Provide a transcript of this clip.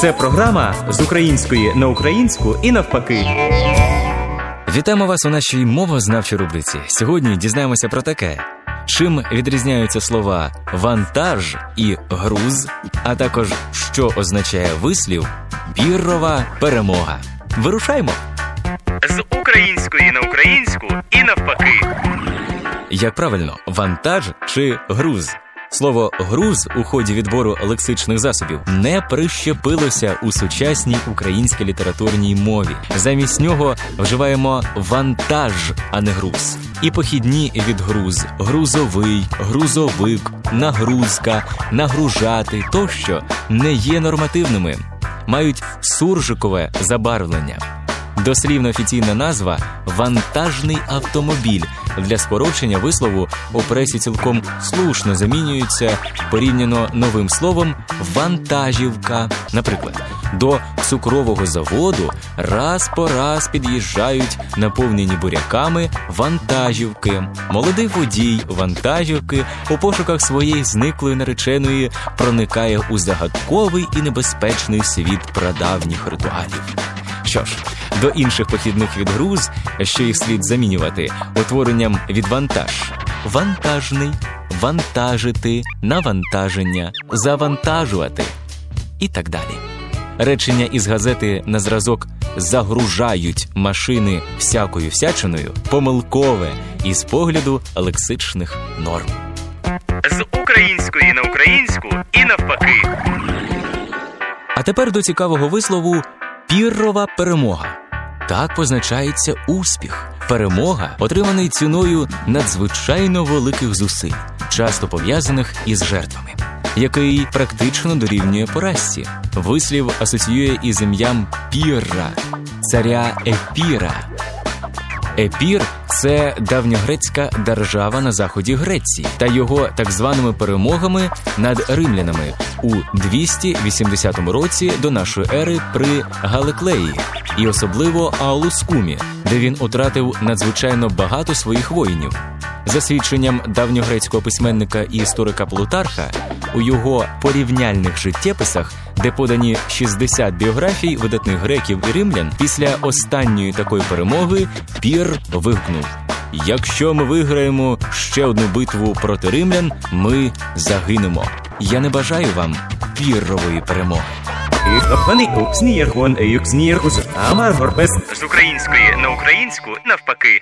Це програма з української на українську і навпаки. Вітаємо вас у нашій мовознавчій рубриці. Сьогодні дізнаємося про таке. Чим відрізняються слова вантаж і груз, а також що означає вислів піррова перемога. Вирушаймо! З української на українську і навпаки. Як правильно, вантаж чи груз? Слово груз у ході відбору лексичних засобів не прищепилося у сучасній українській літературній мові. Замість нього вживаємо вантаж, а не груз. І похідні від груз, грузовий, грузовик, нагрузка, нагружати тощо не є нормативними, мають суржикове забарвлення. Дослівна офіційна назва вантажний автомобіль для скорочення вислову у пресі цілком слушно замінюється порівняно новим словом вантажівка. Наприклад, до цукрового заводу раз по раз під'їжджають наповнені буряками вантажівки. Молодий водій вантажівки у пошуках своєї зниклої нареченої проникає у загадковий і небезпечний світ прадавніх ритуалів. Що ж, до інших похідних від груз, що їх слід замінювати, утворенням від вантаж. Вантажний, вантажити, навантаження, завантажувати і так далі. Речення із газети на зразок загружають машини всякою всячиною помилкове із погляду лексичних норм. З української на українську і навпаки. А тепер до цікавого вислову піррова перемога. Так позначається успіх, перемога, отриманий ціною надзвичайно великих зусиль, часто пов'язаних із жертвами, який практично дорівнює поразці. Вислів асоціює із ім'ям Пірра, царя Епіра. Епір це давньогрецька держава на заході Греції та його так званими перемогами над римлянами у 280 році до нашої ери при Галиклеї, і особливо Аулускумі, де він утратив надзвичайно багато своїх воїнів. За свідченням давньогрецького письменника і історика Плутарха, у його порівняльних життєписах, де подані 60 біографій видатних греків і римлян, після останньої такої перемоги Пір вигукнув: Якщо ми виграємо ще одну битву проти римлян, ми загинемо. Я не бажаю вам піррової перемоги. З української на українську навпаки.